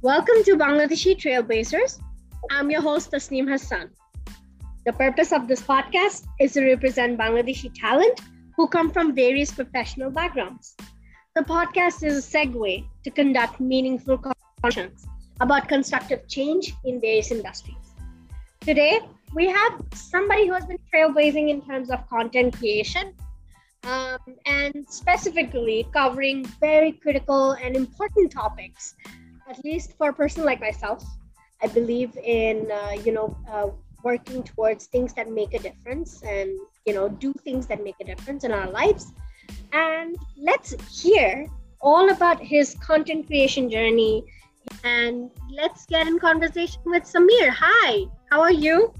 Welcome to Bangladeshi Trailblazers. I'm your host, Tasneem Hassan. The purpose of this podcast is to represent Bangladeshi talent who come from various professional backgrounds. The podcast is a segue to conduct meaningful conversations about constructive change in various industries. Today, we have somebody who has been trailblazing in terms of content creation um, and specifically covering very critical and important topics, at least for a person like myself. I believe in, uh, you know, uh, working towards things that make a difference and, you know, do things that make a difference in our lives. And let's hear all about his content creation journey. And let's get in conversation with Samir. Hi, how are you?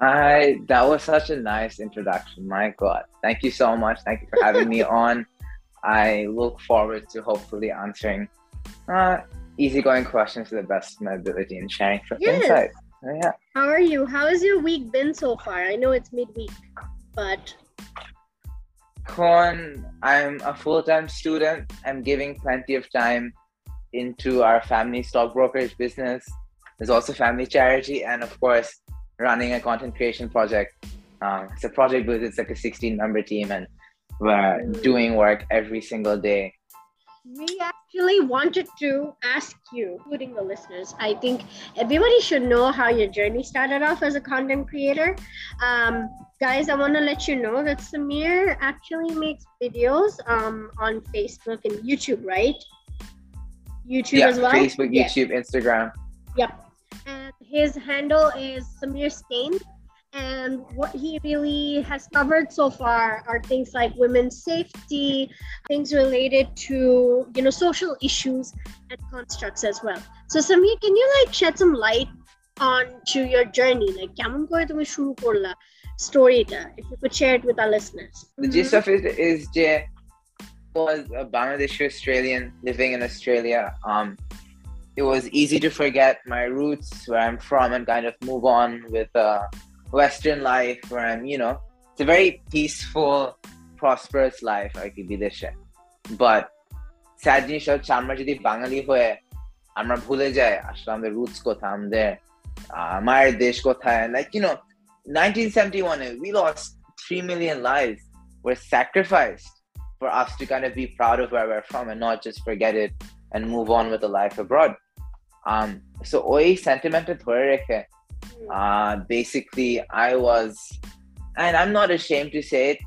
Hi, that was such a nice introduction. My God. Thank you so much. Thank you for having me on. I look forward to hopefully answering uh, easygoing questions to the best of my ability and sharing some yes. insights. So, yeah. How are you? How has your week been so far? I know it's midweek, but. Con, I'm a full time student. I'm giving plenty of time into our family stock brokerage business. There's also family charity, and of course, running a content creation project. Um, it's a project but it's like a 16 member team, and we're doing work every single day. We actually wanted to ask you, including the listeners. I think everybody should know how your journey started off as a content creator. Um, guys, I want to let you know that Samir actually makes videos um, on Facebook and YouTube, right? YouTube yeah, as well. Facebook, YouTube, yeah. Instagram. Yep and his handle is Samir Stain. And what he really has covered so far are things like women's safety, things related to you know social issues and constructs as well. So Samir, can you like shed some light on to your journey? Like কেমন করে তুমি শুরু করলা storyটা? If you could share it with our listeners. The gist of it is যে was a Bangladeshi Australian living in Australia. Um, it was easy to forget my roots, where I'm from, and kind of move on with a Western life where I'm, you know, it's a very peaceful, prosperous life I could be this shit. But sad জিনিস হচ্ছে আমরা যদি বাঙালি হয়ে আমরা ভুলে যাই আসলে আমাদের রুটস কোথায় আমাদের মায়ের দেশ কোথায় like you know 1971 we lost 3 million lives were sacrificed for us to kind of be proud of where we're from and not just forget it and move on with a life abroad um, so ওই সেন্টিমেন্টে ধরে রেখে uh, basically I was and I'm not ashamed to say it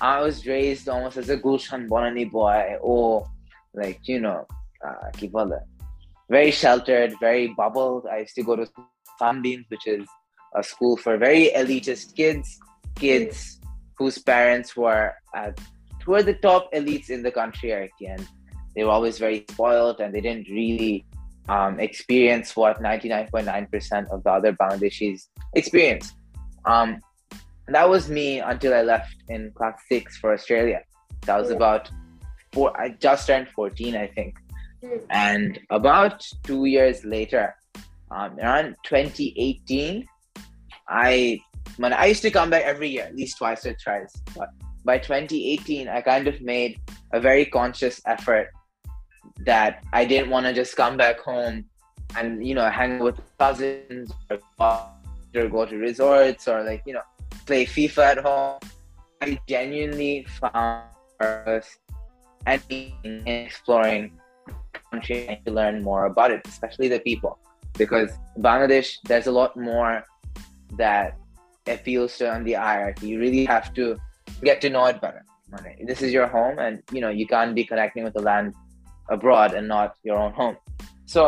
I was raised almost as a Gulshan Bonani boy or like you know uh, very sheltered very bubbled. I used to go to Sunbeams which is a school for very elitist kids kids whose parents were at were the top elites in the country and they were always very spoiled and they didn't really um, experience what 99.9% of the other Bangladeshis experience. Um, that was me until I left in class six for Australia. That was about four, I just turned 14, I think. And about two years later, um, around 2018, I when I used to come back every year, at least twice or thrice. But by 2018, I kind of made a very conscious effort that I didn't want to just come back home and you know hang with cousins or, go to resorts or like you know play FIFA at home. I genuinely found purpose and exploring country and to learn more about it, especially the people, because Bangladesh there's a lot more that appeals to on the hierarchy. You really have to get to know it better. This is your home, and you know you can't be connecting with the land abroad and not your own home. So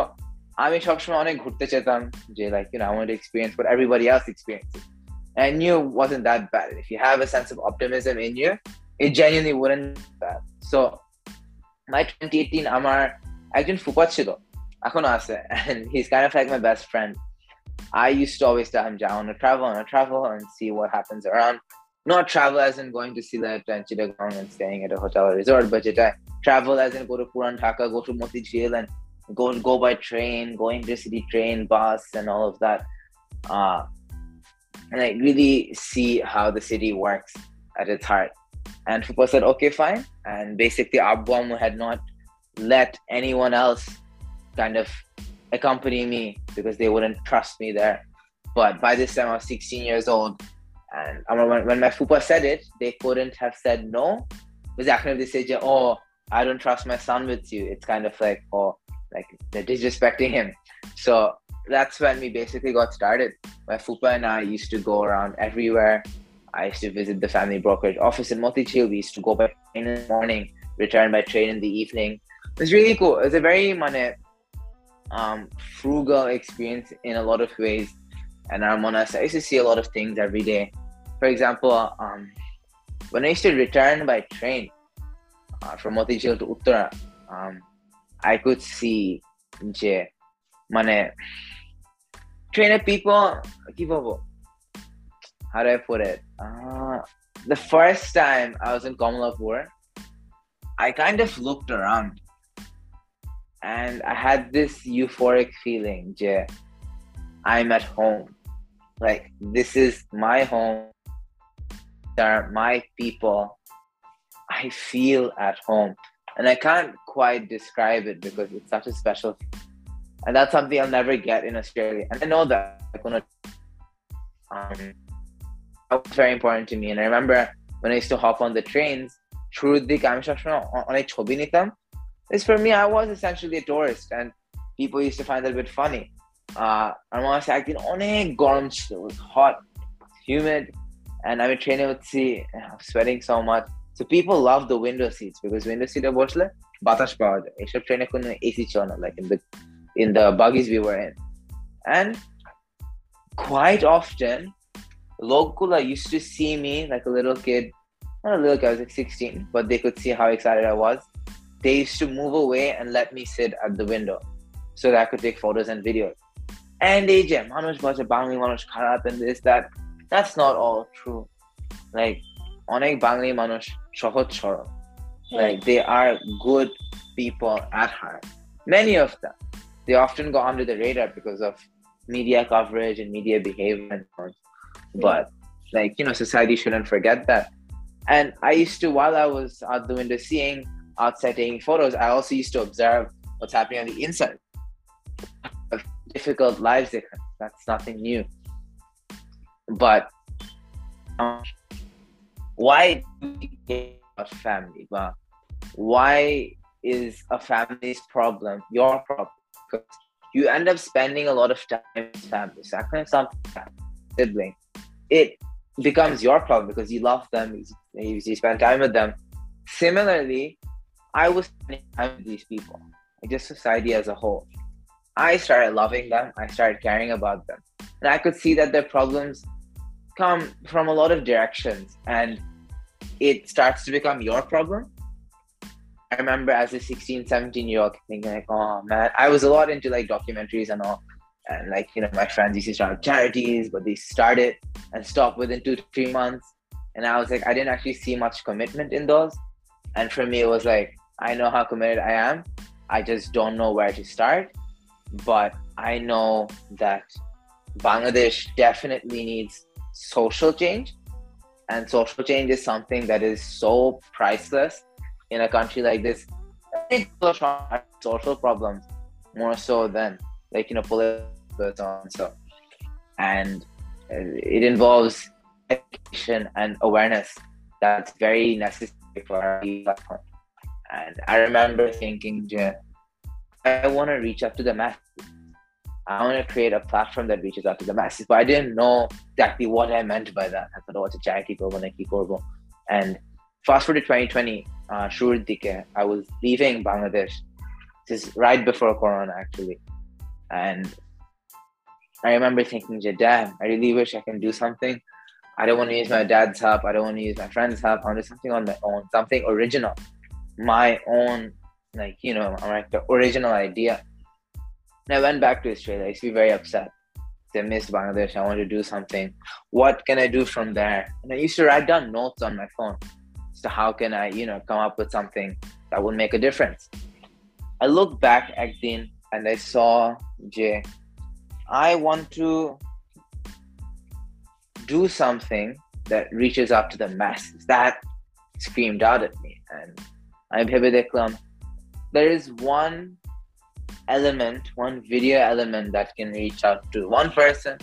আমি সবসময় অনেক ঘুরতে চেতাম যে like you know I want to experience what everybody else experiences. And I knew it wasn't that bad. If you have a sense of optimism in you, it genuinely wouldn't be bad. So my 2018 আমার একজন ফুপা ছিল এখনো আছে and he's kind of like my best friend. I used to always tell him, I want to travel, I want to travel and see what happens around. Not travel as in going to that and Chittagong and staying at a hotel or resort, but travel as in go to Puran Dhaka, go to Moti Jheel and go go by train, go intercity train, bus, and all of that. Uh, and I really see how the city works at its heart. And Fupa said, okay, fine. And basically, Abwamu had not let anyone else kind of accompany me because they wouldn't trust me there. But by this time, I was 16 years old. And I when, my fupa said it, they couldn't have said no. Because actually, they said, oh, I don't trust my son with you. It's kind of like, oh, like they're disrespecting him. So that's when we basically got started. My fupa and I used to go around everywhere. I used to visit the family brokerage office in Motijheel. We used to go by train in the morning, return by train in the evening. It was really cool. It was a very mane, um, frugal experience in a lot of ways. And I'm I used to see a lot of things every day for example, um, when I used to return by train uh, from Motijheel to Uttara, um, I could see যে মানে People, how do I put it? Uh, the first time I was in Kamalapur, I kind of looked around and I had this euphoric feeling, je, I'm at home. Like, this is my home are my people I feel at home and I can't quite describe it because it's such a special, and that's something I'll never get in Australia. And I know that um, that was very important to me. And I remember when I used to hop on the trains, শুরুর I'm অনেক ছবি নিতাম is for me I was essentially a tourist and people used to find that a bit funny uh, আর মনে আছে একদিন অনেক গরম ছিল it was hot humid and I'm ট্রেনে উঠছি sweating so much so people love the window seats because window seat বসলে বাতাস পাওয়া যায় এসব ট্রেনে কোনো এসি ছিল না like in the in the buggies we were in and quite often লোকগুলা used to see me like a little kid not a little kid I was like 16 but they could see how excited I was they used to move away and let me sit at the window so that I could take photos and videos and এই যে মানুষ বলছে বাঙালি মানুষ খারাপ and this that that's not all true like অনেক বাঙালি মানুষ সহজ সরল like they are good people at heart many of them they often go under the radar because of media coverage and media behavior but like you know society shouldn't forget that and i used to while i was out the window seeing outside taking photos i also used to observe what's happening on the inside of difficult lives that's nothing new but um, why about family? But why is a family's problem your problem? Because you end up spending a lot of time with family. So kind of something sibling. It becomes your problem because you love them, you, you spend time with them. Similarly, I was spending time with these people, just society as a whole. I started loving them, I started caring about them. And I could see that their problems come from a lot of directions. And it starts to become your problem. I remember as a 16, 17 year old thinking like, oh man, I was a lot into like documentaries and all. And like, you know, my friends used to start charities, but they started and stopped within two to three months. And I was like, I didn't actually see much commitment in those. And for me, it was like, I know how committed I am. I just don't know where to start. But I know that Bangladesh definitely needs social change and social change is something that is so priceless in a country like this. Social problems more so than like you know political and so, and uh, it involves education and awareness that's very necessary for our platform. And I remember thinking, I want to reach out to the masses. I want to create a platform that reaches out to the masses. But I didn't know exactly what I meant by that. I thought, oh, it's a charity program, Nike korbo. And fast forward to 2020, uh, Dike, I was leaving Bangladesh. This is right before Corona, actually. And I remember thinking, damn, I really wish I can do something. I don't want to use my dad's help. I don't want to use my friend's help. I want to do something on my own, something original, my own, like, you know, like the original idea. And I went back to Australia. I used to be very upset. I missed Bangladesh. I wanted to do something. What can I do from there? And I used to write down notes on my phone. So how can I, you know, come up with something that would make a difference? I looked back at Dean and I saw Jay. I want to do something that reaches up to the masses. That screamed out at me. And I'm Hibidiklam. There is one element, one video element that can reach out to one person,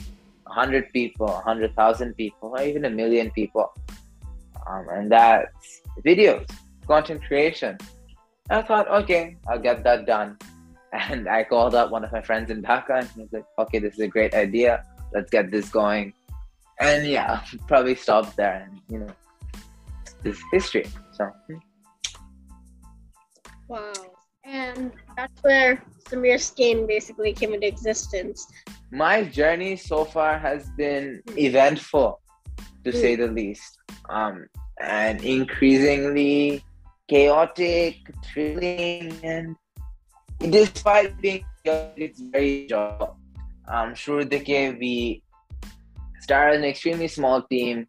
a hundred people, a hundred thousand people, or even a million people. Um, and that's videos, content creation. I thought, okay, I'll get that done. And I called up one of my friends in Dhaka and he was like, okay, this is a great idea. Let's get this going. And yeah, probably stop there. And, you know, this history. So. Wow. And that's where Samir Skin basically came into existence. My journey so far has been hmm. eventful, to mm. say the least, um, and increasingly chaotic, thrilling, and despite being it's very job. I'm sure the we started an extremely small team,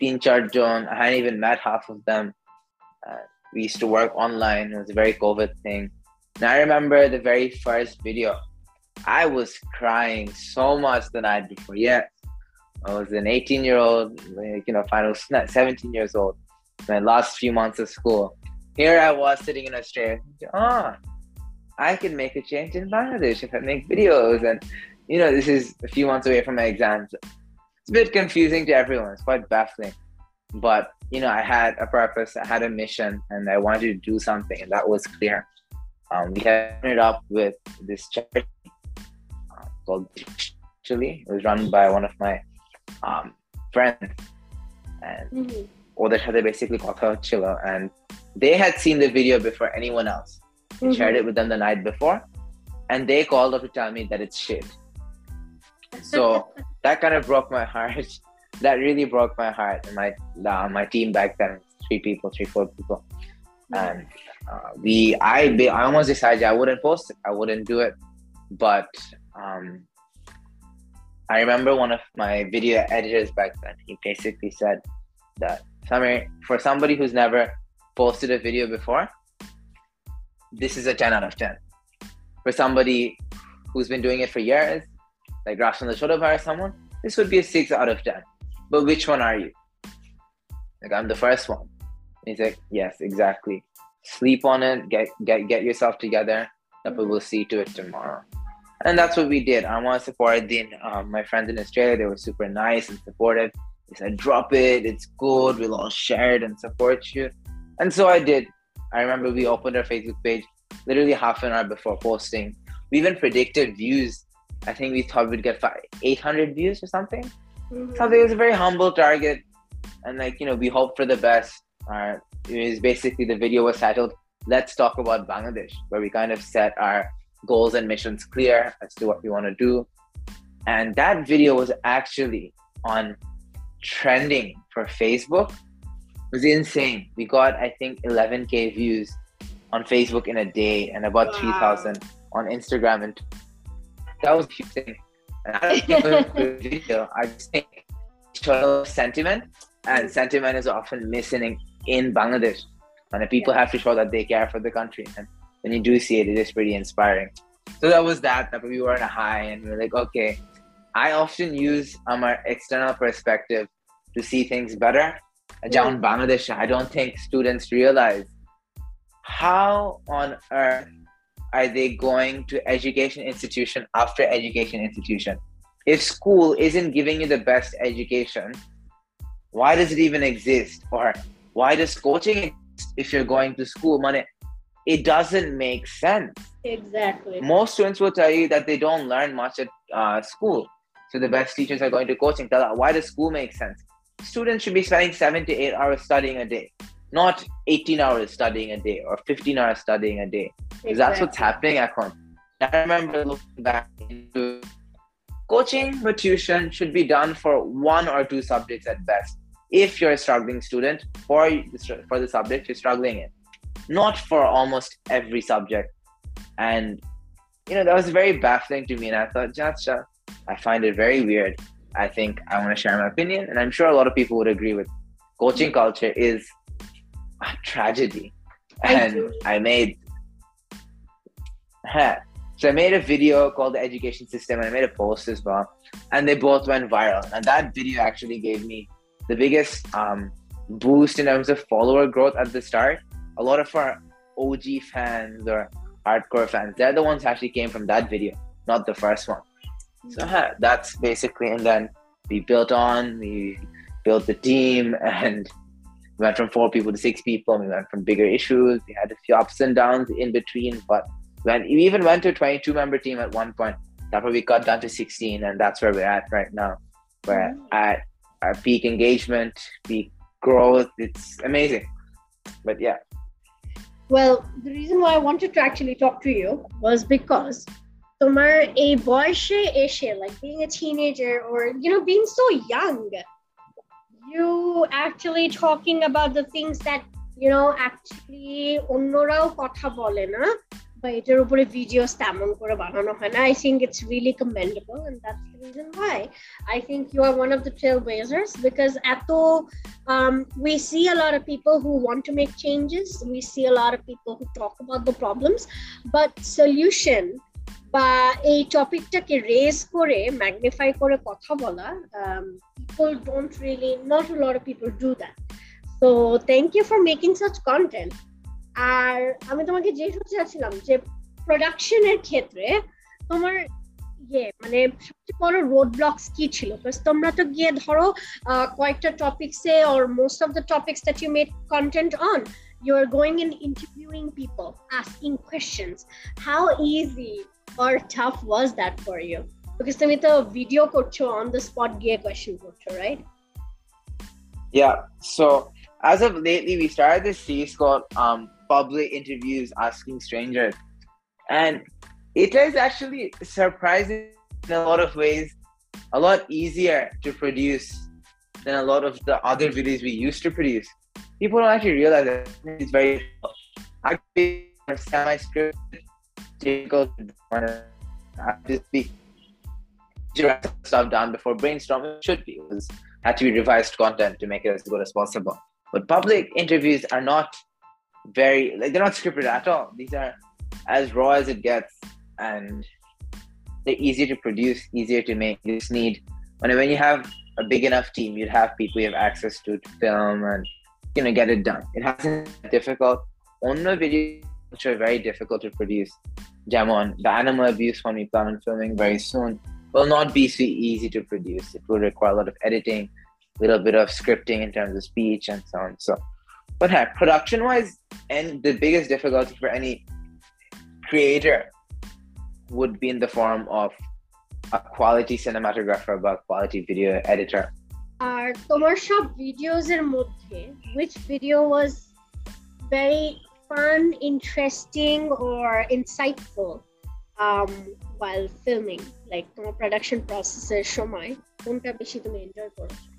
Teen Chart Zone. I hadn't even met half of them. Uh, we used to work online. It was a very COVID thing. And I remember the very first video. I was crying so much the night before. Yeah, I was an 18 year old, you know, final 17 years old. My last few months of school. Here I was sitting in Australia. Ah, oh, I can make a change in Bangladesh if I make videos. And, you know, this is a few months away from my exams. It's a bit confusing to everyone. It's quite baffling But, you know, I had a purpose, I had a mission, and I wanted to do something, and that was clear. Um, we had it up with this charity uh, called Chili. It was run by one of my um, friends. And mm-hmm. ওদের সাথে basically কথা হচ্ছিল and they had seen the video before anyone else mm-hmm. shared it with them the night before, and they called up to tell me that it's shit. So that kind of broke my heart. That really broke my heart. And my uh, my team back then, three people, three four people, and uh, we I I almost decided I wouldn't post it. I wouldn't do it, but um, I remember one of my video editors back then. He basically said that Samir, for somebody who's never posted a video before, this is a 10 out of 10. For somebody who's been doing it for years, like Rashtan Shodabhar or someone, this would be a 6 out of 10. But which one are you? Like, I'm the first one. He's like, yes, exactly. Sleep on it, get get get yourself together, and we'll see to it tomorrow. And that's what we did. I want to support the, um, my friends in Australia. They were super nice and supportive. They said, drop it, it's good, we'll all share it and support you. And so I did. I remember we opened our Facebook page literally half an hour before posting. We even predicted views. I think we thought we'd get 800 views or something. Something it was a very humble target, and like you know, we hope for the best. Uh, it was basically the video was titled "Let's Talk About Bangladesh," where we kind of set our goals and missions clear as to what we want to do. And that video was actually on trending for Facebook It was insane. We got I think 11k views on Facebook in a day and about wow. 3,000 on Instagram and that was a huge thing. I don't think video. I just think sort of sentiment and sentiment is often missing in Bangladesh. And people yeah. have to show that they care for the country. And when you do see it, it is pretty inspiring. So that was that. That we were in a high and we were like, okay. I often use um, our external perspective to see things better down Bangladesh, I don't think students realize how on earth are they going to education institution after education institution? If school isn't giving you the best education, why does it even exist? Or why does coaching exist if you're going to school? Money, it doesn't make sense. Exactly. Most students will tell you that they don't learn much at uh, school. So the best teachers are going to coaching. Tell why does school make sense? students should be spending seven to eight hours studying a day, not 18 hours studying a day or 15 hours studying a day. Exactly. That's what's happening at home. I remember looking back into coaching or tuition should be done for one or two subjects at best. If you're a struggling student for for the subject you're struggling in, not for almost every subject. And you know that was very baffling to me, and I thought, Jatsha, I find it very weird I think I want to share my opinion, and I'm sure a lot of people would agree with. Coaching culture is a tragedy, and I, I made. So I made a video called the education system, and I made a post as well, and they both went viral. And that video actually gave me the biggest um, boost in terms of follower growth at the start. A lot of our OG fans or hardcore fans. They're the ones who actually came from that video, not the first one. So uh, that's basically, and then we built on, we built the team, and we went from four people to six people. We went from bigger issues. We had a few ups and downs in between, but when we even went to a 22 member team at one point. That's where we got down to 16, and that's where we're at right now. We're mm-hmm. at our peak engagement, peak growth. It's amazing. But yeah. Well, the reason why I wanted to actually talk to you was because তোমার এই বয়সে এসে like being a teenager or you know being so young you actually talking about the things that you know actually অন্যরাও কথা বলে না বা এটার উপরে ভিডিওস তেমন করে বানানো হয় না I think it's really commendable and that's the reason why I think you are one of the trailblazers because এত um, we see a lot of people who want to make changes we see a lot of people who talk about the problems but solution বা এই টপিকটাকে raise করে magnify করে কথা বলা people don't really not a lot of people do that so thank you for making such content আর আমি তোমাকে যে চাচ্ছিলাম যে প্রোডাকশনের ক্ষেত্রে তোমার ইয়ে মানে সবচেয়ে বড় রোড ব্লকস কি ছিল তোমরা তো গিয়ে ধরো কয়েকটা টপিকসে or most of the topics that you made content on you are going and interviewing people asking questions how easy or tough was that for you because তুমি তো ভিডিও করছো on the spot গিয়ে question করছো right yeah so as of lately we started this series called um public interviews asking strangers. And it is actually surprising in a lot of ways, a lot easier to produce than a lot of the other videos we used to produce. People don't actually realize that it's very actually semi-script difficult to just be stuff down before brainstorming should be. It had to be revised content to make it as good as possible. But public interviews are not very like they're not scripted at all. These are as raw as it gets, and they're easier to produce, easier to make. You just need when when you have a big enough team, you'd have people you have access to to film and you know get it done. It hasn't been difficult. Only videos which are very difficult to produce. Jamon, the animal abuse one we plan on filming very soon will not be so easy to produce. It will require a lot of editing, a little bit of scripting in terms of speech and so on. So but hey, production wise, and the biggest difficulty for any creator would be in the form of a quality cinematographer বা quality video editor. আর তোমার সব videos এর মধ্যে which video was very fun, interesting or insightful um, while filming? Like তোমার production process এর সময় কোনটা বেশি তুমি এনজয় করেছো?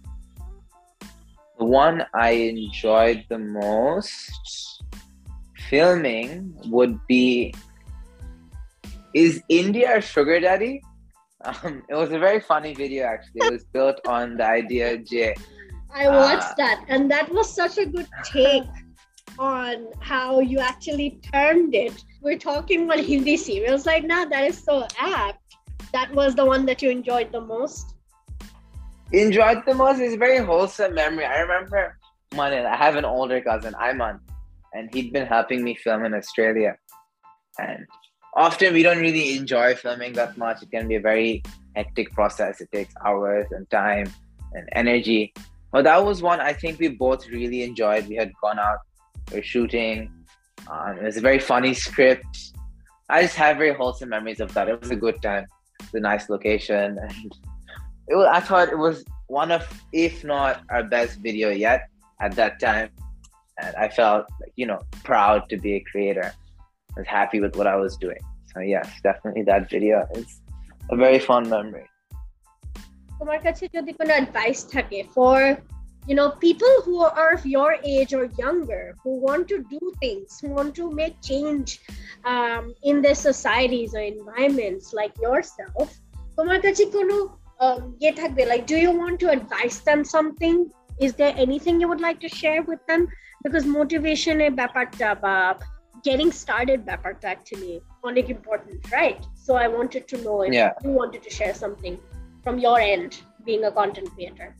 the one I enjoyed the most filming would be Is India a sugar daddy? Um, it was a very funny video actually. It was built on the idea J. I watched uh, that, and that was such a good take on how you actually turned it. We're talking about Hindi serials right now. That is so apt. That was the one that you enjoyed the most enjoyed the most is a very wholesome memory. I remember Manil, I have an older cousin, Iman, and he'd been helping me film in Australia. And often we don't really enjoy filming that much. It can be a very hectic process. It takes hours and time and energy. But that was one I think we both really enjoyed. We had gone out, we were shooting. Um, it was a very funny script. I just have very wholesome memories of that. It was a good time. It's a nice location and it was, I thought it was one of, if not our best video yet at that time. And I felt, like, you know, proud to be a creator. I was happy with what I was doing. So yes, definitely that video is a very fun memory. তোমার কাছে যদি কোনো advice থাকে for you know people who are of your age or younger who want to do things who want to make change um, in their societies or environments like yourself তোমার কাছে কোনো ইয়ে থাকবে like do you want to advise them something is there anything you would like to share with them because motivation এর ব্যাপারটা বা getting started ব্যাপারটা actually অনেক important right so i wanted to know if yeah. you wanted to share something from your end being a content creator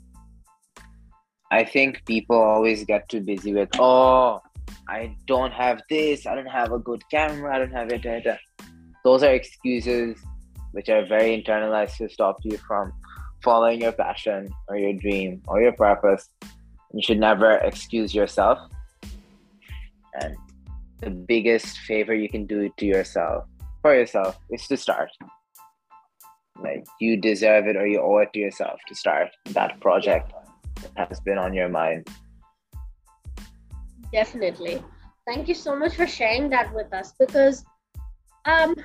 I think people always get too busy with, oh, I don't have this, I don't have a good camera, I don't have it. Those are excuses which are very internalized to stop you from following your passion or your dream or your purpose. You should never excuse yourself. And the biggest favor you can do to yourself, for yourself, is to start. Like you deserve it or you owe it to yourself to start that project that has been on your mind. Definitely. Thank you so much for sharing that with us because um,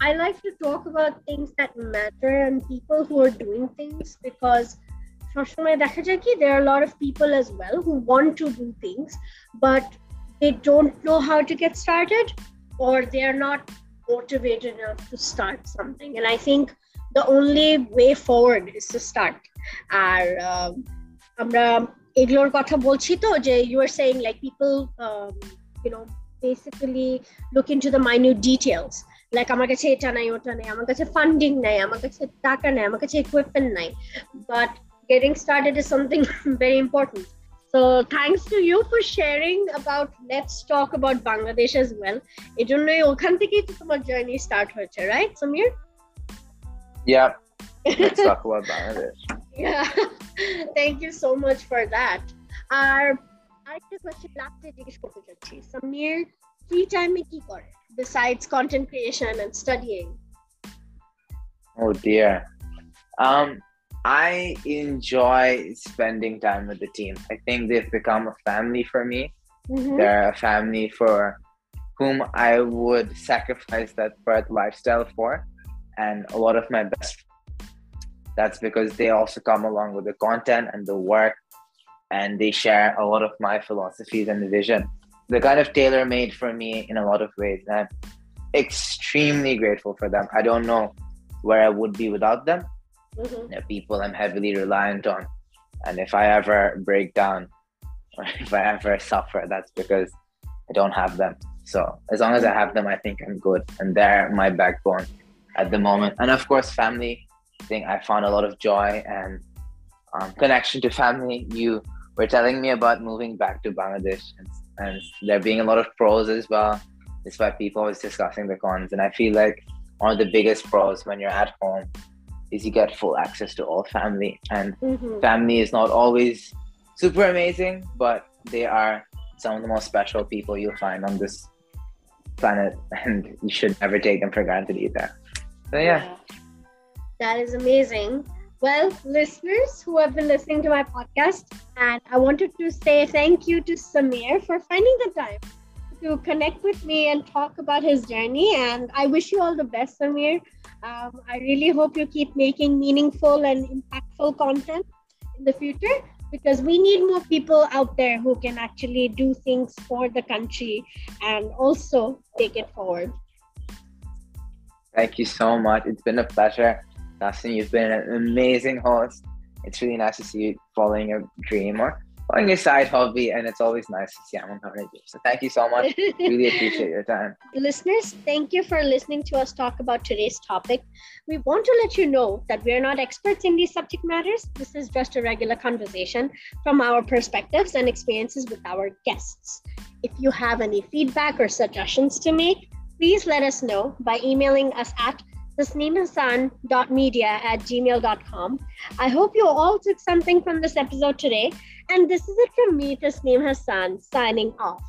I like to talk about things that matter and people who are doing things because there are a lot of people as well who want to do things but they don't know how to get started or they're not motivated enough to start something and i think the only way forward is to start আর আমরা এগুলোর কথা বলছি তো যে you are saying like people um, you know basically look into the minute details like আমার কাছে এটা নাই ওটা নাই আমার কাছে ফান্ডিং নাই আমার কাছে টাকা নাই আমার কাছে ইকুইপমেন্ট নাই but getting started is something very important so thanks to you for sharing about let's talk about bangladesh as well এজন্যই ওখান থেকেই তো তোমার জার্নি স্টার্ট হয়েছে right Samir yeah let's talk about bangladesh yeah thank you so much for that আর আরেকটা question লাস্টে জিজ্ঞেস করতে চাচ্ছি সমীর ফ্রি টাইমে কি করে besides content creation and studying? Oh dear. Um, I enjoy spending time with the team. I think they've become a family for me. Mm-hmm. They're a family for whom I would sacrifice that Perth lifestyle for. And a lot of my best that's because they also come along with the content and the work and they share a lot of my philosophies and the vision they're kind of tailor made for me in a lot of ways. And I'm extremely grateful for them. I don't know where I would be without them. Mm-hmm. They're people I'm heavily reliant on. And if I ever break down or if I ever suffer, that's because I don't have them. So as long as I have them, I think I'm good. And they're my backbone at the moment. And of course, family. I think I found a lot of joy and um, connection to family. You were telling me about moving back to Bangladesh and and there being a lot of pros as well, despite people always discussing the cons. And I feel like one of the biggest pros when you're at home is you get full access to all family. And mm-hmm. family is not always super amazing, but they are some of the most special people you'll find on this planet, and you should never take them for granted either. So, yeah. yeah. That is amazing. Well, listeners who have been listening to my podcast, and I wanted to say thank you to Samir for finding the time to connect with me and talk about his journey. And I wish you all the best, Samir. Um, I really hope you keep making meaningful and impactful content in the future because we need more people out there who can actually do things for the country and also take it forward. Thank you so much. It's been a pleasure. Tasneem, you've been an amazing host. It's really nice to see you following your dream or following your side hobby, and it's always nice to see I'm on So thank you so much. really appreciate your time. Listeners, thank you for listening to us talk about today's topic. We want to let you know that we're not experts in these subject matters. This is just a regular conversation from our perspectives and experiences with our guests. If you have any feedback or suggestions to make, please let us know by emailing us at tasneemhassan.media at gmail.com. I hope you all took something from this episode today. And this is it from me, Tasneem Hassan, signing off.